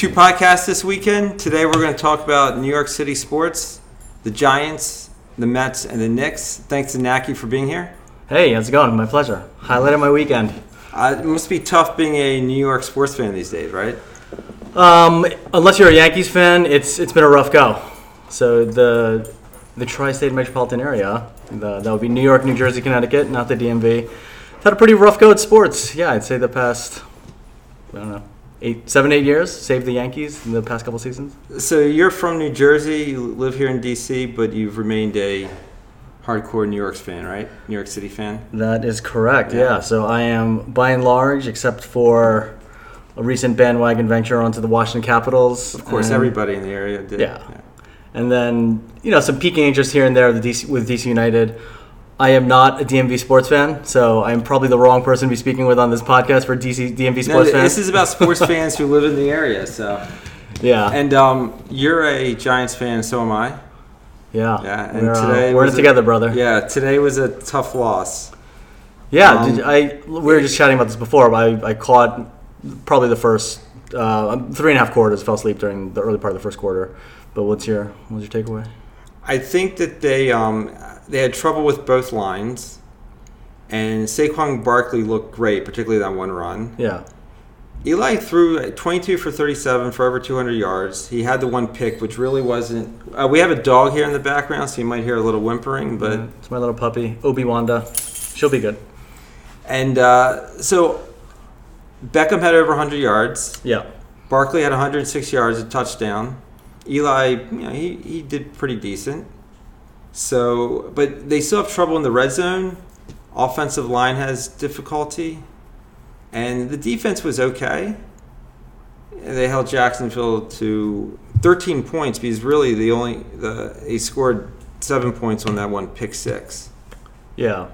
Two podcasts this weekend. Today we're going to talk about New York City sports, the Giants, the Mets, and the Knicks. Thanks to Naki for being here. Hey, how's it going? My pleasure. Highlight of my weekend. Uh, it must be tough being a New York sports fan these days, right? Um, unless you're a Yankees fan, it's it's been a rough go. So the the tri-state metropolitan area, the, that would be New York, New Jersey, Connecticut, not the DMV, had a pretty rough go at sports. Yeah, I'd say the past I don't know eight, seven, eight years saved the Yankees in the past couple seasons. So you're from New Jersey, you live here in DC, but you've remained a hardcore New York fan, right? New York City fan. That is correct. Yeah. Yeah. So I am by and large, except for a recent bandwagon venture onto the Washington Capitals. Of course, and- everybody in the area did. Yeah. And then, you know, some peaking interest here and there with DC, with DC United. I am not a DMV sports fan, so I'm probably the wrong person to be speaking with on this podcast for DC DMV sports th- fans. this is about sports fans who live in the area. So, yeah, and um, you're a Giants fan, so am I. yeah, Yeah, and we're, uh, today we're in it a- together, brother. Yeah, today was a tough loss. Yeah, Um, did, I we were just chatting about this before. But I, I caught probably the first uh, three and a half quarters. Fell asleep during the early part of the first quarter. But what's your what's your takeaway? I think that they um, they had trouble with both lines, and Saquon Barkley looked great, particularly that one run. Yeah, Eli threw 22 for 37 for over 200 yards. He had the one pick, which really wasn't. Uh, we have a dog here in the background, so you might hear a little whimpering, but. it's my little puppy, Obi Wanda. She'll be good. And uh, so Beckham had over 100 yards. Yeah, Barkley had 106 yards, a touchdown. Eli, you know, he, he did pretty decent. So, but they still have trouble in the red zone. Offensive line has difficulty, and the defense was okay. They held Jacksonville to 13 points because really the only the they scored seven points on that one pick six. Yeah.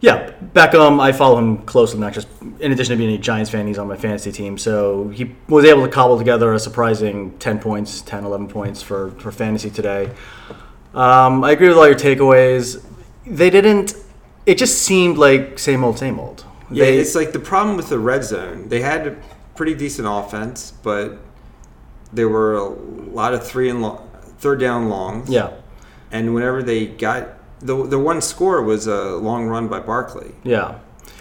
Yeah, Beckham, um, I follow him closely, not just in addition to being a Giants fan, he's on my fantasy team. So he was able to cobble together a surprising 10 points, 10, 11 points for, for fantasy today. Um, I agree with all your takeaways. They didn't, it just seemed like same old, same old. Yeah, They, it's like the problem with the red zone. They had a pretty decent offense, but there were a lot of three and lo- third down longs. yeah, and whenever they got the the one score was a long run by Barkley. yeah.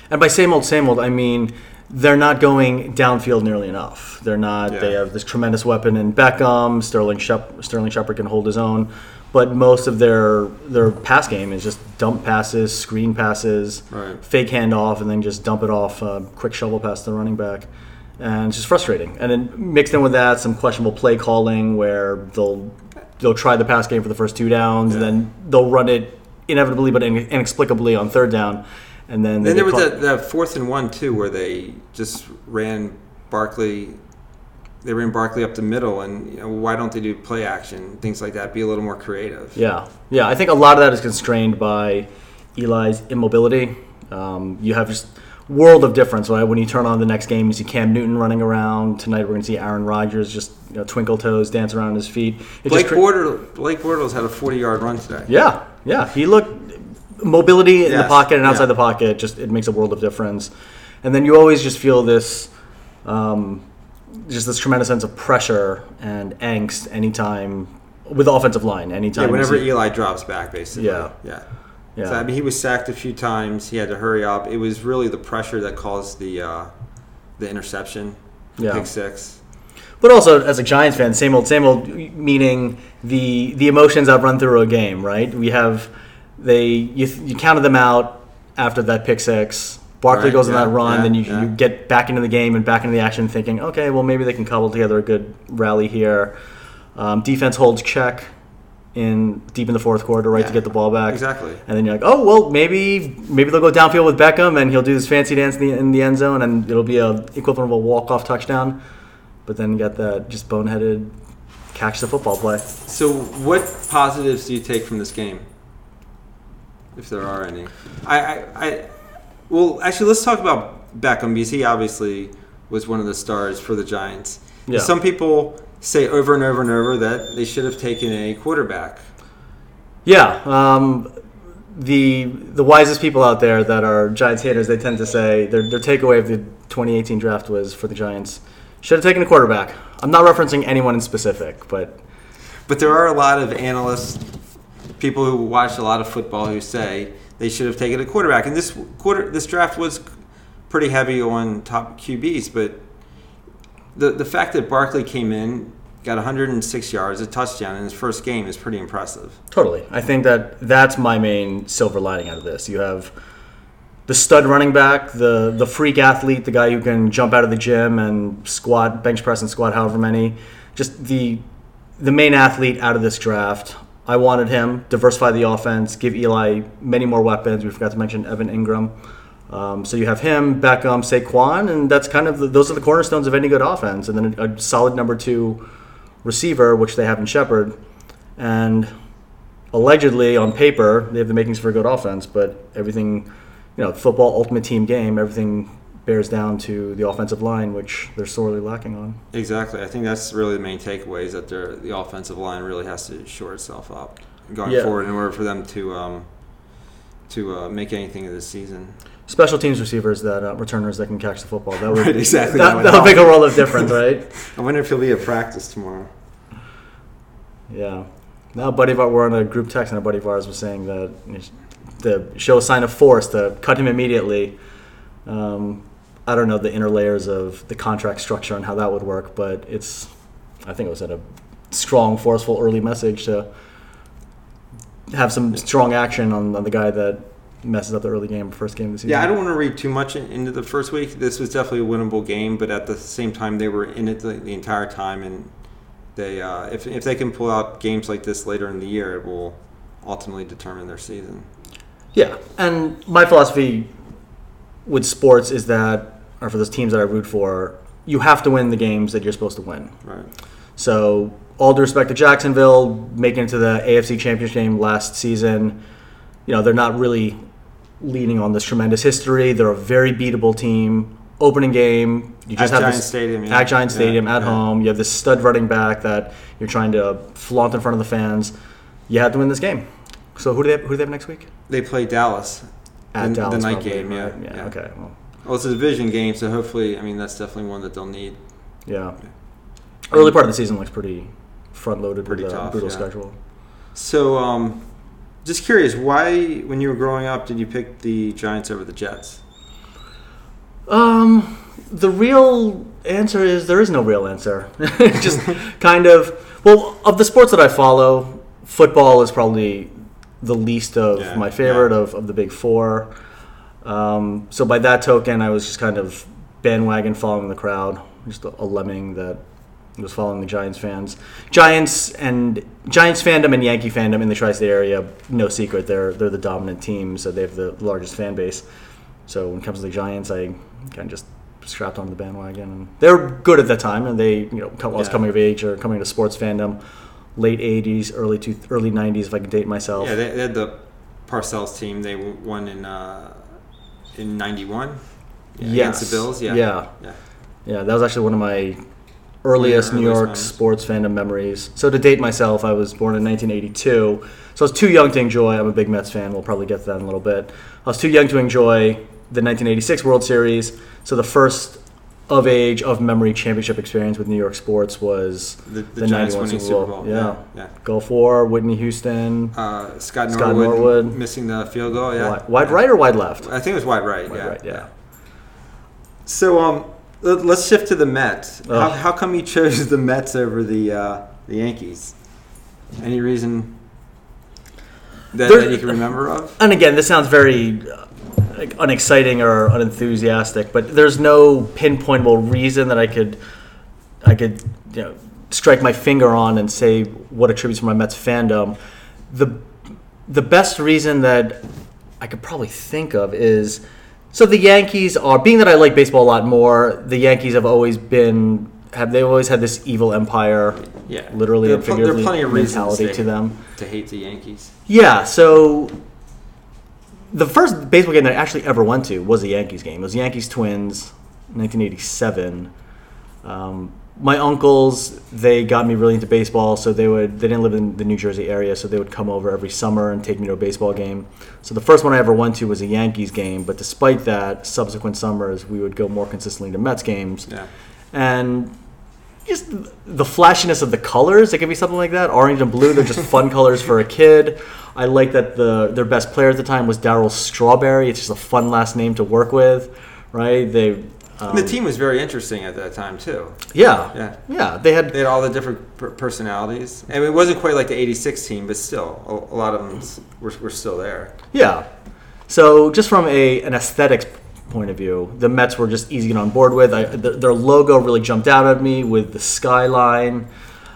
And by same old, same old, I mean they're not going downfield nearly enough. They're not. They have this tremendous weapon in Beckham. Sterling Shep, Sterling Shepard can hold his own, but most of their their pass game is just dump passes, screen passes, Right. fake handoff, and then just dump it off. Uh, quick shovel pass to the running back, and it's just frustrating. And then mixed in with that, some questionable play calling where they'll they'll try the pass game for the first two downs, and then they'll run it inevitably but inexplicably on third down, and then Then there was caught- that, that fourth and one too, where they just ran Barkley. They ran Barkley up the middle, and you know, why don't they do play action, things like that? Be a little more creative. Yeah, yeah. I think a lot of that is constrained by Eli's immobility. Um, you have just world of difference right? when you turn on the next game. You see Cam Newton running around tonight. We're going to see Aaron Rodgers just you know, twinkle toes dance around his feet. It Blake cre- Border, Blake Bortles had a forty-yard run today. Yeah, yeah. He looked mobility in the pocket and outside yeah. the pocket. Just it makes a world of difference. And then you always just feel this, um, just this tremendous sense of pressure and angst anytime with the offensive line. Anytime, Yeah, whenever Eli drops back, basically. Yeah. yeah. yeah. So, I mean, he was sacked a few times. He had to hurry up. It was really the pressure that caused the uh, the interception, the Yeah. pick six. But also, as a Giants fan, same old, same old. Meaning the the emotions that run through a game, right? We have they you, you counted them out after that pick six. Barkley Right, goes on that run, yeah, then you, yeah. you get back into the game and back into the action, thinking, okay, well maybe they can cobble together a good rally here. Um, defense holds check in deep in the fourth quarter, right, to get the ball back. exactly. And then you're like, oh well, maybe maybe they'll go downfield with Beckham and he'll do this fancy dance in the, in the end zone and it'll be a equivalent of a walk off touchdown. But then you got that just boneheaded catch the football play. So, what positives do you take from this game, if there are any? I, I well, actually, let's talk about Beckham because he obviously was one of the stars for the Giants. Yeah. Some people say over and over and over that they should have taken a quarterback. Yeah, um, the the wisest people out there that are Giants haters, they tend to say their their takeaway of the 2018 draft was for the Giants. Should have taken a quarterback. I'm not referencing anyone in specific, but But there are a lot of analysts, people who watch a lot of football, who say they should have taken a quarterback. And this quarter, this draft was pretty heavy on top QBs. But the the fact that Barkley came in, got 106 yards, a touchdown in his first game is pretty impressive. Totally. I think that that's my main silver lining out of this. You have the stud running back, the the freak athlete, the guy who can jump out of the gym and squat, bench press and squat however many. Just the the main athlete out of this draft. I wanted him diversify the offense, give Eli many more weapons. We forgot to mention Evan Engram. Um, so you have him, Beckham, Saquon, and that's kind of the, those are the cornerstones of any good offense. And then a, a solid number two receiver, which they have in Shepard, and allegedly on paper they have the makings for a good offense. But everything, you know, football ultimate team game, everything bears down to the offensive line, which they're sorely lacking on. Exactly. I think that's really the main takeaway is that the offensive line really has to shore itself up going Yeah. forward in order for them to um, to uh, make anything of this season. Special teams receivers that uh, returners that can catch the football. That would Right, exactly. That, That would make a world of difference, right? I wonder if he'll be at practice tomorrow. Yeah. Now, buddy of ours, we're on a group text, and a buddy of ours was saying that to show a sign of force to cut him immediately. Um, I don't know the inner layers of the contract structure and how that would work, but it's. I think it was at a strong, forceful early message to have some strong action on, on the guy that messes up the early game, first game of the season. Yeah, I don't want to read too much into the first week. This was definitely a winnable game, but at the same time, they were in it the, the entire time, and they uh, if if they can pull out games like this later in the year, it will ultimately determine their season. Yeah, and my philosophy with sports is that, or for those teams that I root for, you have to win the games that you're supposed to win. Right. So, all due respect to Jacksonville, making it to the AFC Championship game last season, you know, they're not really leaning on this tremendous history. They're a very beatable team. Opening game, you just At have Giant this, Stadium, yeah. At Giant Yeah, Stadium, at yeah. home. You have this stud running back that you're trying to flaunt in front of the fans. You had to win this game. So, who do they have, who do they have next week? They play Dallas. At The- the night probably, game, yeah, right? yeah. yeah. Okay. Well, Well, it's a division game, so hopefully, I mean, that's definitely one that they'll need. yeah. Early part of the season looks pretty front loaded Pretty with a tough, brutal yeah. schedule. So, um, just curious, why, when you were growing up, did you pick the Giants over the Jets? Um, the real answer is there is no real answer. Just kind of. Well, of the sports that I follow, football is probably the least of Yeah, my favorite yeah. of, of the big four. Um, so by that token, I was just kind of bandwagon following the crowd, just a, a lemming that was following the Giants fans. Giants and Giants fandom and Yankee fandom in the tri-state area, no secret, they're they're the dominant team, so they have the largest fan base. So when it comes to the Giants, I kind of just strapped onto the bandwagon, and they were good at that time, and they you know I was Yeah. coming of age or coming to sports fandom, late '80s, early early '90s, if I can date myself. Yeah, they, they had the Parcells team. They won in uh, in '91 yeah, Yes. against the Bills. Yeah, Yeah. yeah. Yeah, that was actually one of my earliest New York memories. sports fandom memories. So to date myself, I was born in 1982, so I was too young to enjoy. I'm a big Mets fan. We'll probably get to that in a little bit. I was too young to enjoy the 1986 World Series. So the first of age of memory championship experience with New York sports was The, the, The Giants 91 winning Super Bowl, Bowl. yeah. yeah. Gulf War, Whitney Houston, Uh, Scott, Scott Norwood, Norwood. missing the field goal. Yeah, wide, wide right or wide left? I think it was wide right. Wide yeah, right, yeah. So um, let- let's shift to the Mets. How, how come you chose the Mets over the uh, the Yankees? Any reason that, that you can remember of? and again, this sounds very uh, like unexciting or unenthusiastic, but there's no pinpointable reason that I could I could you know strike my finger on and say what attributes to my Mets fandom. The the best reason that I could probably think of is so the Yankees are being that I like baseball a lot more. The Yankees have always been have they always had this evil empire, Yeah, literally There and pl- there are figuratively plenty of reasons mentality to them. to hate the Yankees. Yeah, so the first baseball game that I actually ever went to was a Yankees game. It was Yankees Twins, 1987. Um, my uncles, they got me really into baseball, so they would they didn't live in the New Jersey area, so they would come over every summer and take me to a baseball game. So the first one I ever went to was a Yankees game, but despite that, subsequent summers we would go more consistently to Mets games. Yeah. and just the flashiness of the colors. It could be something like that. Orange and blue, they're just fun colors for a kid. I like that the their best player at the time was Darryl Strawberry. It's just a fun last name to work with, right? They um, the team was very interesting at that time too. Yeah, Yeah. yeah. They had They had all the different per- personalities. I mean, it wasn't quite like the '86 team, but still, a, a lot of them were, were still there. Yeah. So just from a an aesthetics point of view, the Mets were just easy to get on board with. I, th their logo really jumped out at me with the skyline.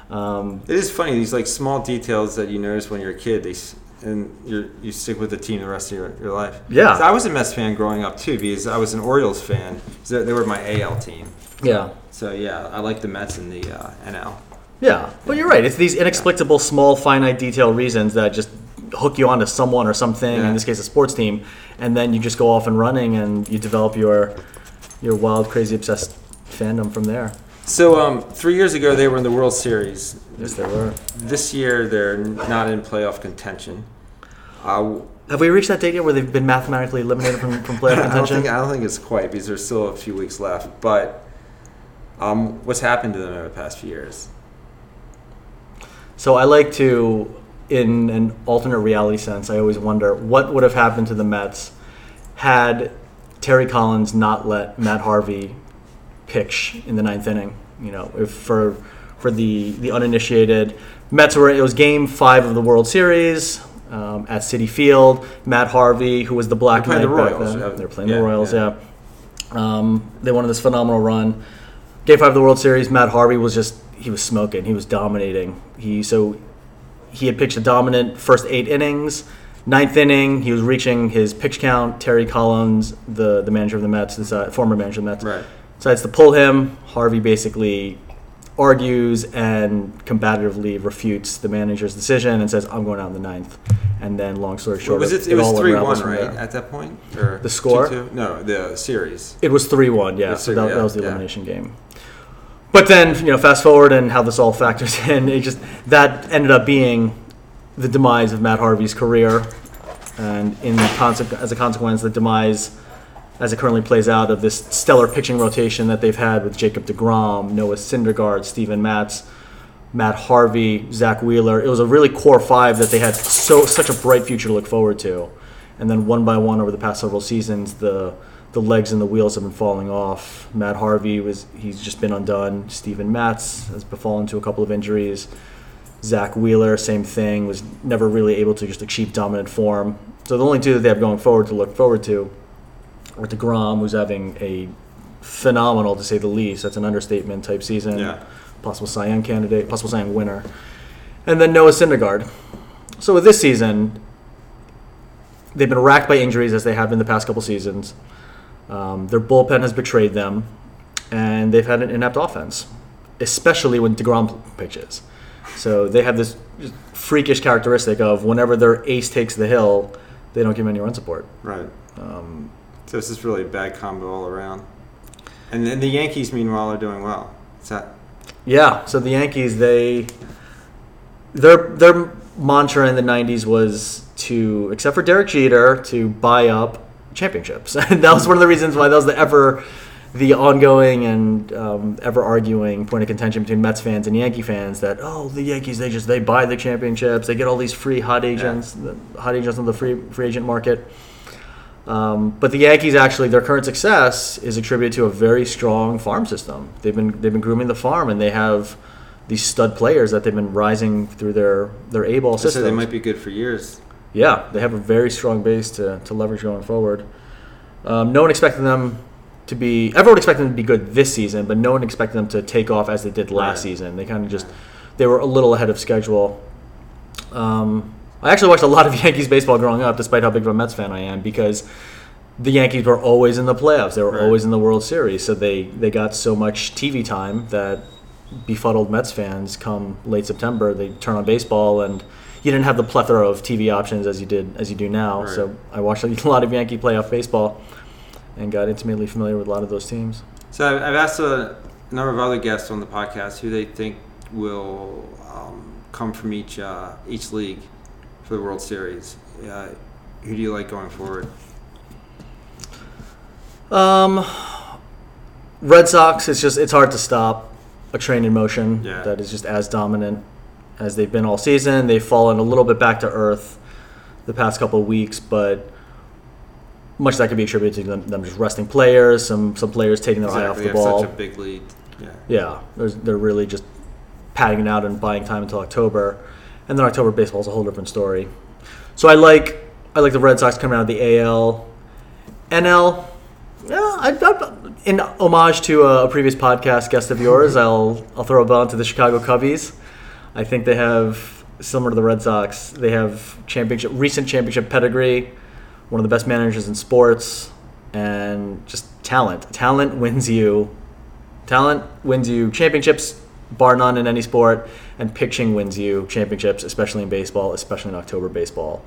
Um, It is funny these like small details that you notice when you're a kid. They and you you stick with the team the rest of your, your life. Yeah. So I was a Mets fan growing up too because I was an Orioles fan. So they were my AL team. yeah. So yeah, I like the Mets and the uh, NL. Yeah, but you're right. It's these inexplicable, small, finite detail reasons that just hook you onto someone or something. Yeah. In this case, a sports team, and then you just go off and running, and you develop your your wild, crazy, obsessed fandom from there. So um, three years ago they were in the World Series. Yes, there were. This year they're not in playoff contention. Uh, Have we reached that date yet where they've been mathematically eliminated from, from playoff I don't contention? think I don't think it's quite because there's still a few weeks left. But um, what's happened to them over the past few years? So I like to, in an alternate reality sense, I always wonder what would have happened to the Mets had Terry Collins not let Matt Harvey pitch in the ninth inning. You know, if for for the the uninitiated, Mets were it was Game Five of the World Series. Um, at Citi Field, Matt Harvey, who was the Black Knight the back Royals, then, yeah. they were playing Yeah, the Royals. yeah. Yeah, um, they won this phenomenal run. Game five of the World Series, Matt Harvey was just he was smoking. He was dominating. He so he had pitched a dominant first eight innings. Ninth inning, he was reaching his pitch count. Terry Collins, the the manager of the Mets, decide, former manager of the Mets, Right. Decides to pull him. Harvey basically argues and combatively refutes the manager's decision and says, "I'm going out in the ninth." And then, long story short, was it? It was three one right? there. At that point, or The score? 2-2? No, the series. It was three one, yeah. So that, yeah, that was the yeah. elimination game. But then, you know, fast forward and how this all factors in, it just that ended up being the demise of Matt Harvey's career, and in conse- as a consequence, the demise, as it currently plays out, of this stellar pitching rotation that they've had with Jacob Degrom, Noah Syndergaard, Steven Matz, Matt Harvey, Zack Wheeler. It was a really core five that they had so such a bright future to look forward to, and then one by one over the past several seasons, the the legs and the wheels have been falling off. Matt Harvey was he's just been undone. Steven Matz has befallen to a couple of injuries. Zack Wheeler, same thing, was never really able to just achieve dominant form. So the only two that they have going forward to look forward to are DeGrom, who's having a phenomenal, to say the least, that's an understatement type season. Yeah. Possible Cy Young candidate, possible Cy Young winner. And then Noah Syndergaard. So with this season, they've been racked by injuries as they have in the past couple seasons. Um, their bullpen has betrayed them, and they've had an inept offense, especially when DeGrom pitches. So they have this freakish characteristic of whenever their ace takes the hill, they don't give him any run support. Right. Um, So this is really a bad combo all around. And then the Yankees, meanwhile, are doing well. Is that yeah, so the Yankees, they their their mantra in the '90s was to, except for Derek Jeter, to buy up championships. And that was one of the reasons why that was the ever the ongoing and um, ever arguing point of contention between Mets fans and Yankee fans that oh the Yankees they just they buy the championships they get all these free hot agents the hot agents on the free free agent market. Um, but the Yankees actually their current success is attributed to a very strong farm system. They've been they've been grooming the farm and they have these stud players that they've been rising through their their A ball so system. they might be good for years. Yeah, they have a very strong base to, to leverage going forward. Um, no one expected them to be. Everyone expected them to be good this season, but no one expected them to take off as they did last Right. season. They kind of just they were a little ahead of schedule. Um, I actually watched a lot of Yankees baseball growing up, despite how big of a Mets fan I am, because the Yankees were always in the playoffs. They were Right. always in the World Series, so they they got so much TV time that befuddled Mets fans come late September, they turn on baseball and you didn't have the plethora of TV options as you did as you do now. Right. So I watched a lot of Yankee playoff baseball and got intimately familiar with a lot of those teams. So I've asked a number of other guests on the podcast who they think will um, come from each uh, each league for the World Series. Uh, who do you like going forward? Um, Red Sox, it's just it's hard to stop a train in motion Yeah. that is just as dominant as they've been all season. They've fallen a little bit back to earth the past couple of weeks, but much of that could be attributed to them, them just resting players, some some players taking their eye off Exactly. the ball. such a big lead. Yeah. Yeah, they're really just padding it out and buying time until October, and then October baseball is a whole different story. So I like I like the Red Sox coming out of the AL, NL. Yeah, I, I, in homage to a, previous podcast guest of yours, I'll I'll throw a bone to the Chicago Cubbies. I think they have similar to the Red Sox. They have championship recent championship pedigree, one of the best managers in sports, and just talent. Talent wins you Talent wins you championships, bar none in any sport, and pitching wins you championships, especially in baseball, especially in October baseball.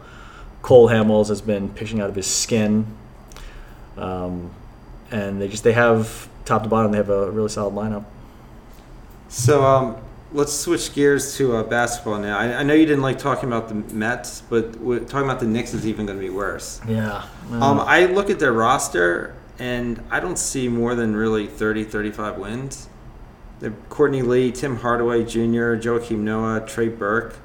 Cole Hamels has been pitching out of his skin, um, and they just they have top to bottom they have a really solid lineup. So um, let's switch gears to uh, basketball now. I, I know you didn't like talking about the Mets, but talking about the Knicks is even going to be worse. Yeah. Um, I look at their roster and I don't see more than really 30, 35 wins. Courtney Lee, Tim Hardaway Jr., Joakim Noah, Trey Burke.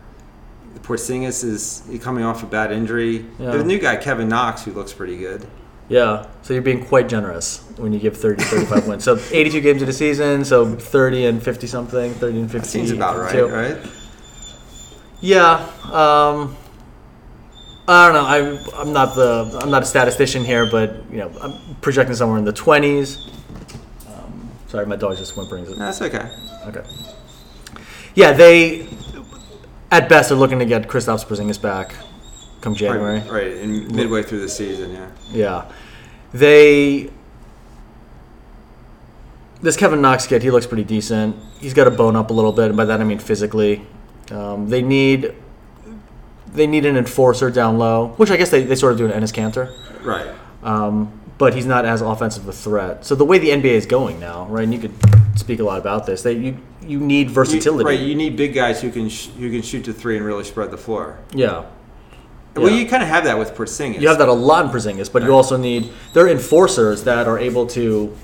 Porzingis is coming off a bad injury. Yeah. a new guy, Kevin Knox, who looks pretty good. yeah. So you're being quite generous when you give 30, 35 wins. So 82 games in a season, so 30 and 50 something, 30 and 50. That seems about right, 52. right? Yeah. Um, I don't know. I, I'm not the I'm not a statistician here, but you know I'm projecting somewhere in the 20s. Sorry, my dog's just whimpering. No, that's okay. Okay. Yeah, they at best are looking to get Kristaps Porzingis back come January. Right, right, in midway through the season, yeah. Yeah. They. This Kevin Knox kid, he looks pretty decent. He's got to bone up a little bit, and by that I mean physically. Um, they need. They need an enforcer down low, which I guess they, they sort of do in Enes Kanter. Right. Um, but he's not as offensive a threat. So the way the NBA is going now, right? And you could speak a lot about this. That you you need You, versatility. right, you need big guys who can sh- who can shoot to three and really spread the floor. yeah. Well, Yeah. you kind of have that with Porzingis. You have that a lot in Porzingis, but you also need they're enforcers that are able to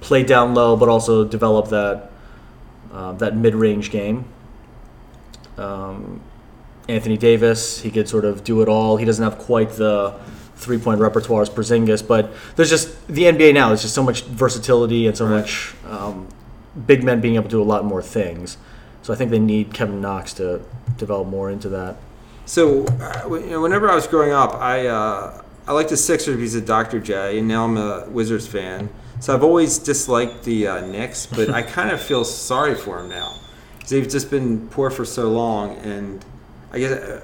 play down low, but also develop that uh, that mid range game. Um, Anthony Davis, he could sort of do it all. He doesn't have quite the three point repertoire as Porzingis, but there's just the NBA now. There's just so much versatility and so Right. much um, big men being able to do a lot more things. So I think they need Kevin Knox to develop more into that. So, uh, you know, whenever I was growing up, I uh, I liked the Sixers because of Dr. J, and now I'm a Wizards fan. So I've always disliked the uh, Knicks, but I kind of feel sorry for them now. 'Cause they've just been poor for so long, and I guess, uh,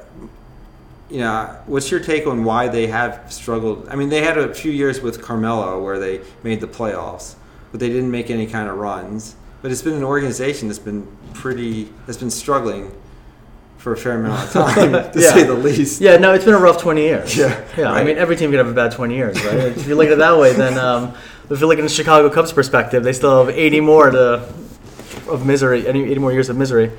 you know, what's your take on why they have struggled? I mean, they had a few years with Carmelo where they made the playoffs, but they didn't make any kind of runs. But it's been an organization that's been pretty, that's been struggling for a fair amount of time, to Yeah. say the least. Yeah, no, it's been a rough 20 years. Yeah, Yeah, I mean, every team could have a bad 20 years, right? if you look at it that way, then um, if you look at the Chicago Cubs perspective, they still have 80 more to, of misery, 80 80 more years of misery.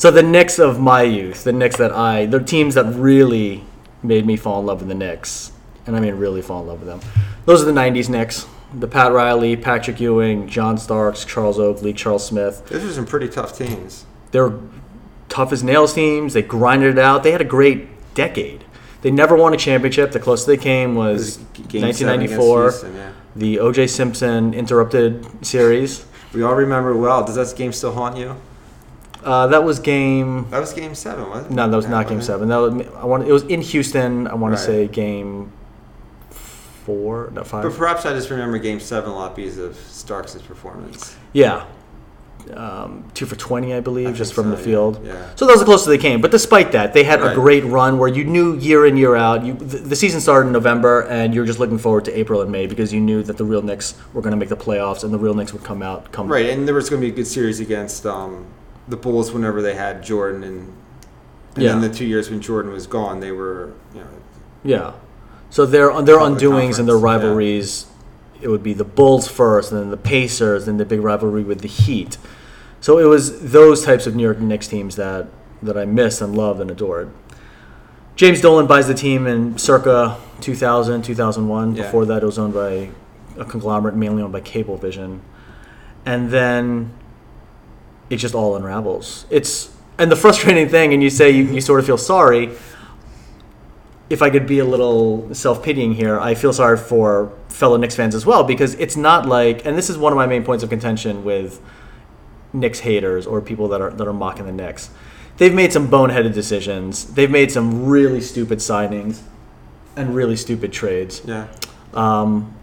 So the Knicks of my youth, the Knicks that I, the teams that really made me fall in love with the Knicks, and I mean really fall in love with them, those are the 90s Knicks. The Pat Riley, Patrick Ewing, John Starks, Charles Oakley, Charles Smith. Those are some pretty tough teams. They were tough as nails teams. They grinded it out. They had a great decade. They never won a championship. The closest they came was against 1994, Houston, yeah. the O.J. Simpson interrupted series. We all remember well. Does that game still haunt you? Uh, that was game. That was game seven, wasn't it? No, that was not game seven. That was, I want. It was in Houston. I want Right. to say game four, no But perhaps I just remember game seven a lot because of Starks' performance. Yeah, um, two for twenty, I believe, I just from so, the field. Yeah. So that was the closest they came. But despite that, they had a great run where you knew year in year out. You the, the season started in November, and you're just looking forward to April and May because you knew that the real Knicks were going to make the playoffs, and the real Knicks would come out. Come Right, and there was going to be a good series against um, the Bulls whenever they had Jordan, and, and Yeah. then the two years when Jordan was gone, they were, you know, Yeah. So their their undoings and their conference, yeah. rivalries, it would be the Bulls first, and then the Pacers, and the big rivalry with the Heat. So it was those types of New York Knicks teams that that I missed and loved and adored. James Dolan buys the team in circa 2000, 2001. Yeah. Before that, it was owned by a conglomerate mainly owned by Cablevision, and then it just all unravels. It's and the frustrating thing, and you say you, you sort of feel sorry. If I could be a little self pitying here, I feel sorry for fellow Knicks fans as well because it's not like, and this is one of my main points of contention with Knicks haters or people that are that are mocking the Knicks. They've made some boneheaded decisions. They've made some really stupid signings and really stupid trades. Yeah. Um,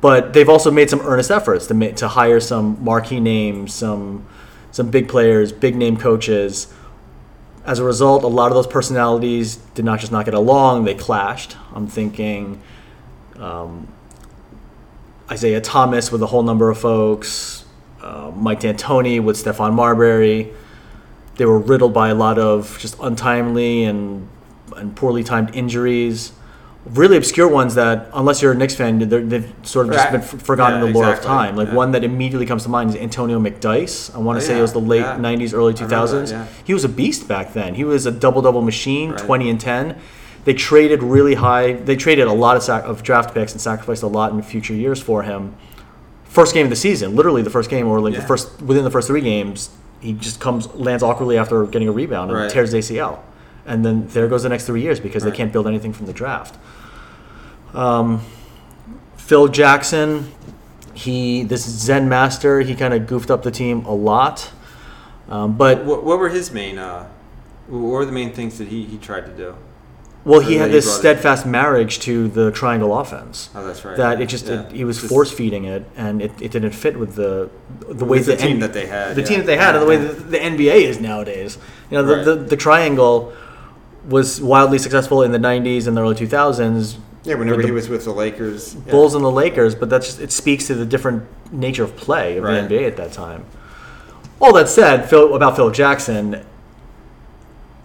but they've also made some earnest efforts to ma- to hire some marquee names, some some big players, big name coaches. As a result, a lot of those personalities did not just not get along; they clashed. I'm thinking um, Isiah Thomas with a whole number of folks, uh, Mike D'Antoni with Stephon Marbury. They were riddled by a lot of just untimely and and poorly timed injuries really obscure ones that, unless you're a Knicks fan, they're, they've sort of just been f- forgotten Yeah, in the lore exactly. of time. Like Yeah. one that immediately comes to mind is Antonio McDyess. I want Oh, to say yeah. it was the late Yeah. '90s, early I remember that, 2000s. yeah. He was a beast back then. He was a double double machine, Right. 20 and 10. They traded really high. They traded a lot of, sac- of draft picks and sacrificed a lot in future years for him. First game of the season, literally the first game, or like the first within the first three games, he just comes lands awkwardly after getting a rebound and Right. tears ACL, and then there goes the next three years because Right. they can't build anything from the draft. Um, Phil Jackson, he this Zen master, he kind of goofed up the team a lot, um, but What, what were his main? Uh, what were the main things that he, he tried to do? well, he had this steadfast marriage to the triangle offense. Oh, that's right. That it just Yeah. it, he was force feeding it, and it, it didn't fit with the the way with the the team N- that they had. the yeah. team that they had, and the way Yeah. the, the NBA is nowadays. You know, the, Right. the, the triangle was wildly successful in the '90s and the early 2000s. Yeah, whenever he was with the Lakers. yeah. Bulls and the Lakers, but that's just, it speaks to the different nature of play of Right. the NBA at that time. All that said, Phil, about Phil Jackson,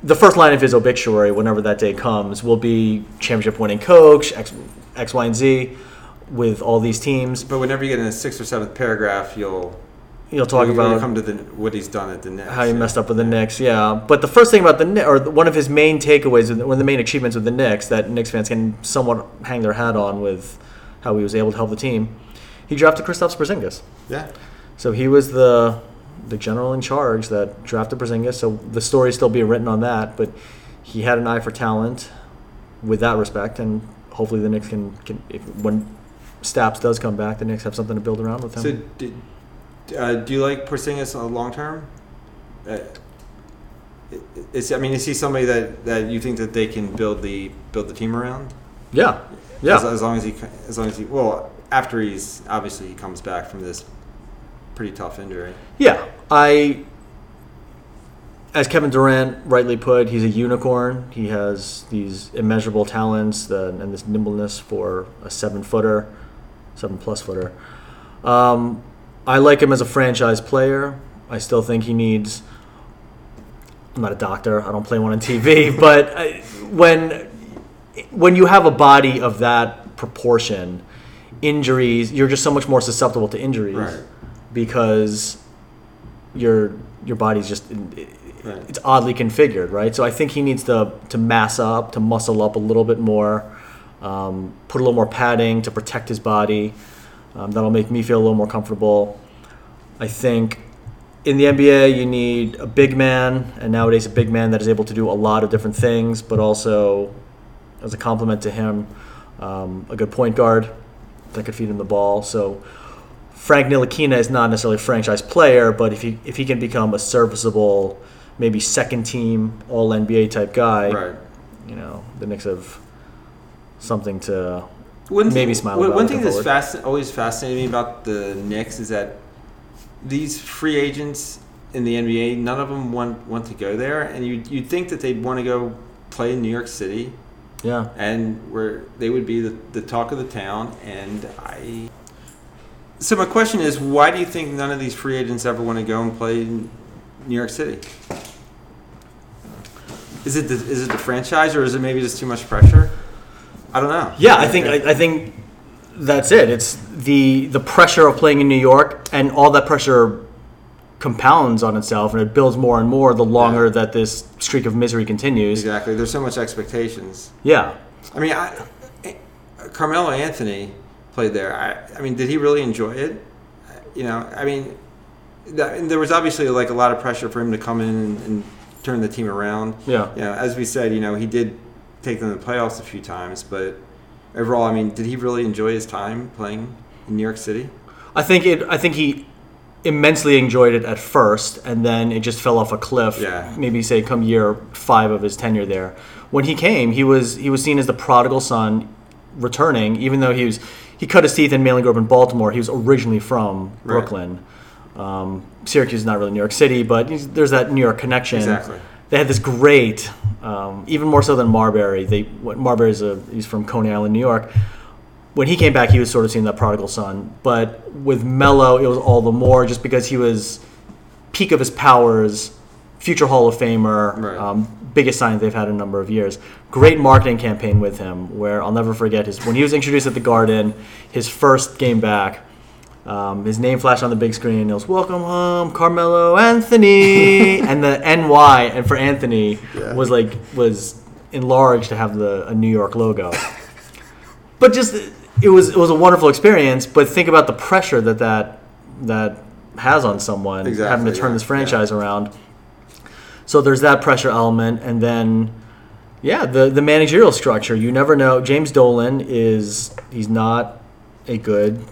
the first line of his obituary, whenever that day comes, will be championship winning coach, X, X, Y, and Z, with all these teams. But whenever you get in a sixth or seventh paragraph, you'll You'll talk about come to the what he's done at the Knicks. how he yeah. messed up with the Knicks, yeah. But the first thing about the Knicks, or one of his main takeaways, one of the main achievements with the Knicks that Knicks fans can somewhat hang their hat on with how he was able to help the team, he drafted Kristaps Porzingis. Yeah, So he was the the general in charge that drafted Porzingis. So the story still being written on that, but he had an eye for talent with that respect, and hopefully the Knicks can, can if, when Staps does come back, the Knicks have something to build around with him. So, did, uh, do you like Porzingis long term? Uh, is I mean, is he somebody that, that you think that they can build the build the team around? yeah, yeah. As, as long as he as long as he well after he's obviously he comes back from this pretty tough injury. Yeah, I, as Kevin Durant rightly put, he's a unicorn. He has these immeasurable talents the, and this nimbleness for a seven footer, seven plus footer. Um, I like him as a franchise player. I still think he needs. I'm not a doctor. I don't play one on TV, but I, when when you have a body of that proportion, injuries, you're just so much more susceptible to injuries Right. because your your body's just Right. it's oddly configured, right? So I think he needs to to mass up, to muscle up a little bit more, um, put a little more padding to protect his body. Um, that'll make me feel a little more comfortable. I think in the NBA you need a big man, and nowadays a big man that is able to do a lot of different things, but also as a complement to him, um, a good point guard that could feed him the ball. So Frank Ntilikina is not necessarily a franchise player, but if he if he can become a serviceable, maybe second team All NBA type guy, Right. you know, the Knicks have something to. One Maybe thing, smile One, one thing that's fasc- always fascinated me about the Knicks is that these free agents in the NBA, none of them want want to go there, and you you'd think that they'd want to go play in New York City, Yeah, and where they would be the, the talk of the town. And I. So my question is, why do you think none of these free agents ever want to go and play in New York City? Is it the, is it the franchise, or is it maybe just too much pressure? I don't know. yeah. I think I, I think that's it. It's the the pressure of playing in New York, and all that pressure compounds on itself, and it builds more and more the longer Yeah. that this streak of misery continues. Exactly. There's so much expectations. Yeah, I mean, I, eh, Carmelo Anthony played there. I, I mean, did he really enjoy it? You know, I mean, that, there was obviously like a lot of pressure for him to come in and, and turn the team around. Yeah. You know, as we said, you know, he did take them to the playoffs a few times, but overall, I mean, did he really enjoy his time playing in New York City? I think it. I think he immensely enjoyed it at first, and then it just fell off a cliff. Yeah. Maybe say come year five of his tenure there. When he came, he was he was seen as the prodigal son returning, even though he was he cut his teeth in grew up in Baltimore. He was originally from Right. Brooklyn. Um, Syracuse is not really New York City, but he's, there's that New York connection. Exactly. They had this great, um, even more so than Marbury. They what Marbury's a he's from Coney Island, New York when he came back, he was sort of seeing that prodigal son. But with Melo, it was all the more just because he was peak of his powers, future Hall of Famer, Right. um, biggest sign they've had in a number of years. Great marketing campaign with him, where I'll never forget his when he was introduced at the Garden, his first game back. Um, his name flashed on the big screen. It was "Welcome home, Carmelo Anthony," and the NY and for Anthony Yeah. was like was enlarged to have the a New York logo but just it was it was a wonderful experience. But think about the pressure that that that has on someone Exactly, having to turn yeah, this franchise around. So there's that pressure element, and then yeah, the the managerial structure. You never know. James Dolan is he's not a good.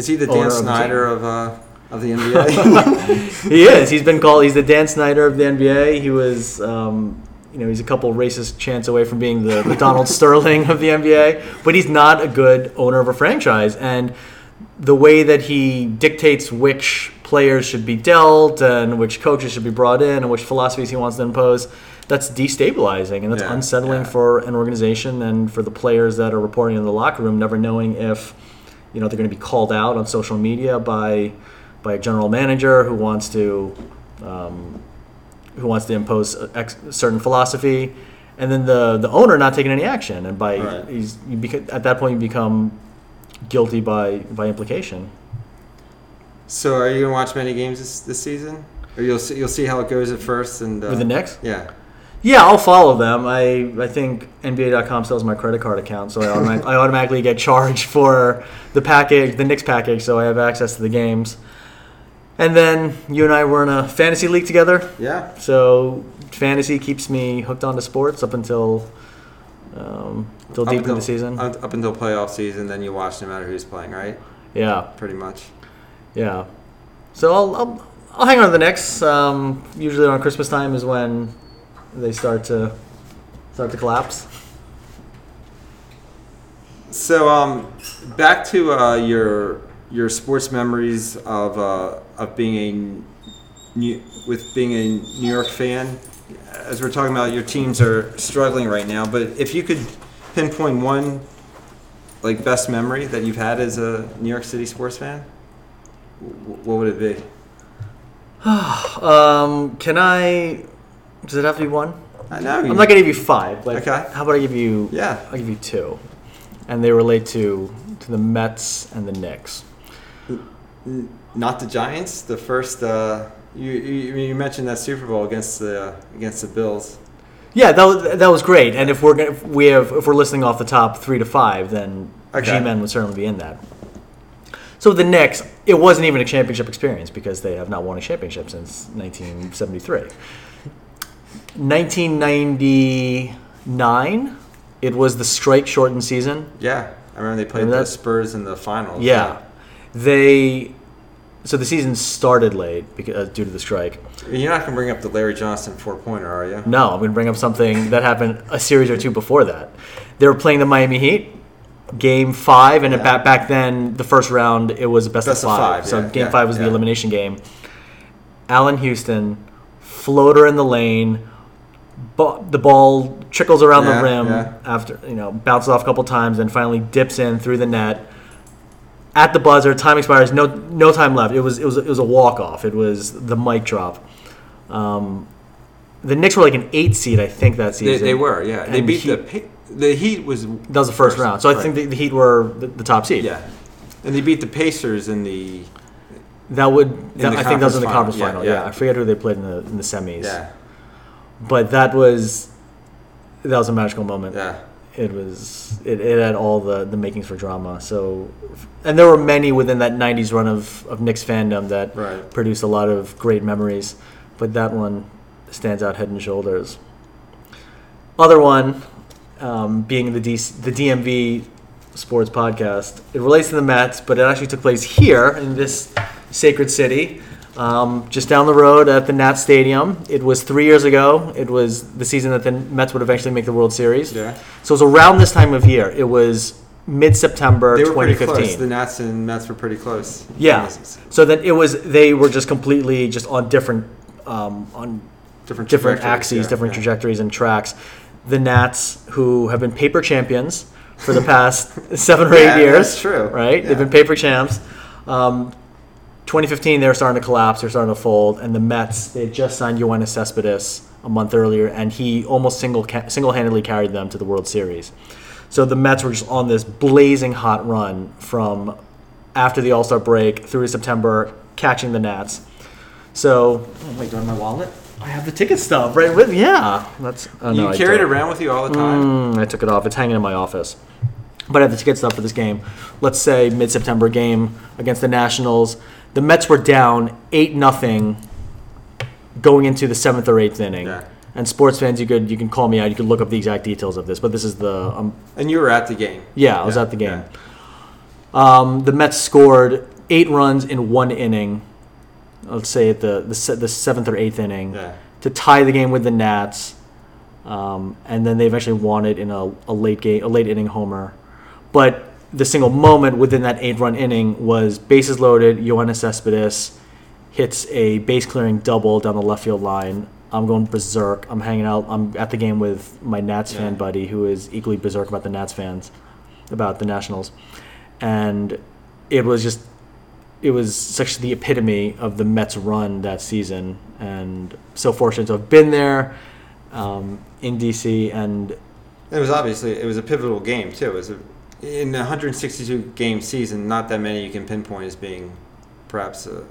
Is he the Dan of Snyder of uh, of the NBA? He is. He's been called. He's the Dan Snyder of the NBA. He was. Um, you know, he's a couple racist chants away from being the, the Donald Sterling of the NBA, but he's not a good owner of a franchise. And the way that he dictates which players should be dealt and which coaches should be brought in and which philosophies he wants to impose, that's destabilizing and that's Yeah, unsettling yeah. for an organization and for the players that are reporting in the locker room, never knowing if you know they're going to be called out on social media by by a general manager who wants to um, who wants to impose a ex- certain philosophy, and then the the owner not taking any action, and by Right. he's you beca- at that point you become guilty by by implication. so, are you gonna watch many games this, this season, or you'll see, you'll see how it goes at first and uh, With the Knicks, Yeah. Yeah, I'll follow them. I I think NBA.com sells my credit card account, so I, automatic, I automatically get charged for the package, the Knicks package, so I have access to the games. And then you and I were in a fantasy league together. Yeah. So fantasy keeps me hooked onto sports up until um, Up deep until- into the season. Up, up until playoff season, then you watch no matter who's playing, right? yeah, Pretty much. yeah. So I'll I'll, I'll hang on to the Knicks. Um, usually around Christmas time is when they start to start to collapse. So, um, back to uh, your your sports memories of uh, of being a new, with being a New York fan. As we're talking about, your teams are struggling right now. But if you could pinpoint one like best memory that you've had as a New York City sports fan, what would it be? Um, can I? Does it have to be one? I know. I'm not gonna give you five. Like, Okay. How about I give you? Yeah. I'll give you two, and they relate to to the Mets and the Knicks. Not the Giants. The first. Uh, you, you you mentioned that Super Bowl against the against the Bills. Yeah, that was, that was great. And if we're gonna, if we have if we're listing off the top three to five, then Okay. G-Men would certainly be in that. So the Knicks, it wasn't even a championship experience because they have not won a championship since 1973. 1999, it was the strike-shortened season. Yeah, I remember they played Remember the that? Spurs in the finals. Yeah, they. So the season started late because uh, due to the strike. You're not gonna bring up the Larry Johnson four pointer, are you? No, I'm going to bring up something that happened a series or two before that. They were playing the Miami Heat, game five, and Yeah. back, back then, the first round, it was best, Best of of five. five, so yeah, game yeah, five was the yeah. elimination game. Allan Houston, floater in the lane, bu- the ball trickles around Yeah, the rim yeah. after, you know, bounces off a couple times, and finally dips in through the net. At the buzzer, time expires. No, no time left. It was, it was, it was a walk off. It was the mic drop. Um, the Knicks were like an eight seed, I think, that They, season. they were. Yeah, they And beat Heat- the the Heat was That was the first, First, round. So I right. think the, the Heat were the, the top seed. yeah, and they beat the Pacers in the That would. That, I think that was in the conference final. final. Yeah, Yeah, yeah. I forget who they played in the in the semis. yeah But that was that was a magical moment. yeah. it was it, it had all the the makings for drama. So, and there were many within that '90s run of of Knicks fandom that Right. produced a lot of great memories, but that one stands out head and shoulders. Other one, um, being the D- the DMV Sports Podcast, it relates to the Mets, but it actually took place here in this sacred city, um, just down the road at the Nat Stadium. It was three years ago. It was the season that the Mets would eventually make the World Series. Yeah. So it was around this time of year. It was mid September They were pretty 2015. close. The Nats and Mets were pretty close. Yeah. So then it was they were just completely just on different um, on Different, different axes, yeah, different yeah. trajectories and tracks. The Nats, who have been paper champions for the past seven or eight Yeah, years, that's true. right? They've been paper champs. Um, 2015, they were starting to collapse. They're starting to fold, and the Mets they had just signed Yoenis Cespedes a month earlier, and he almost single single handedly carried them to the World Series. So the Mets were just on this blazing hot run from after the All Star break through to September, catching the Nats. So, oh, wait, do I have my wallet? I have the ticket stub right with yeah. That's oh, You no, carry it around with you all the time. Mm, I took it off. It's hanging in my office. But I have the ticket stub for this game. Let's say mid-September game against the Nationals. The Mets were down eight nothing going into the seventh or eighth inning. Yeah. And sports fans, you could you can call me out. You could look up the exact details of this. But this is the um, And you were at the game. yeah, I was Yeah, at the game. yeah. Um, the Mets scored eight runs in one inning. Let's say at the the, the seventh or eighth inning to tie the game with the Nats, um, and then they eventually won it in a, a late game, a late inning homer. But the single moment within that eight-run inning was bases loaded. Yoenis Cespedes hits a base clearing double down the left field line. I'm going berserk. I'm hanging out. I'm at the game with my Nats fan Yeah. buddy who is equally berserk about the Nats fans, about the Nationals, and it was just it was such the epitome of the Mets run that season, and so fortunate to have been there um, in DC. And It was obviously it was a pivotal game too. It was a, in a 162 game season. Not that many you can pinpoint as being perhaps a,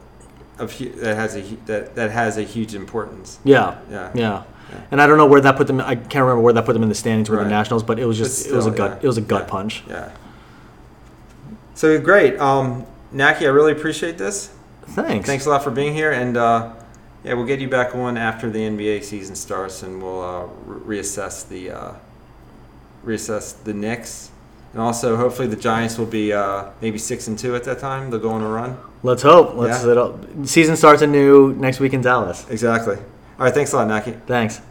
of hu- that has a that that has a huge importance. yeah, Yeah. yeah, Yeah. and I don't know where that put them. I can't remember where that put them in the standings with Right. the Nationals, but it was just But it was a gut yeah. it was a gut Yeah. punch. Yeah. So great, um, Naki. I really appreciate this. Thanks. Thanks a lot for being here, and uh, yeah, we'll get you back on after the NBA season starts, and we'll uh, re- reassess the uh, reassess the Knicks, and also hopefully the Giants will be uh, maybe six and two at that time. They'll go on a run. Let's hope. Let's Yeah. season starts anew next week in Dallas. Exactly. All right. Thanks a lot, Naki. Thanks.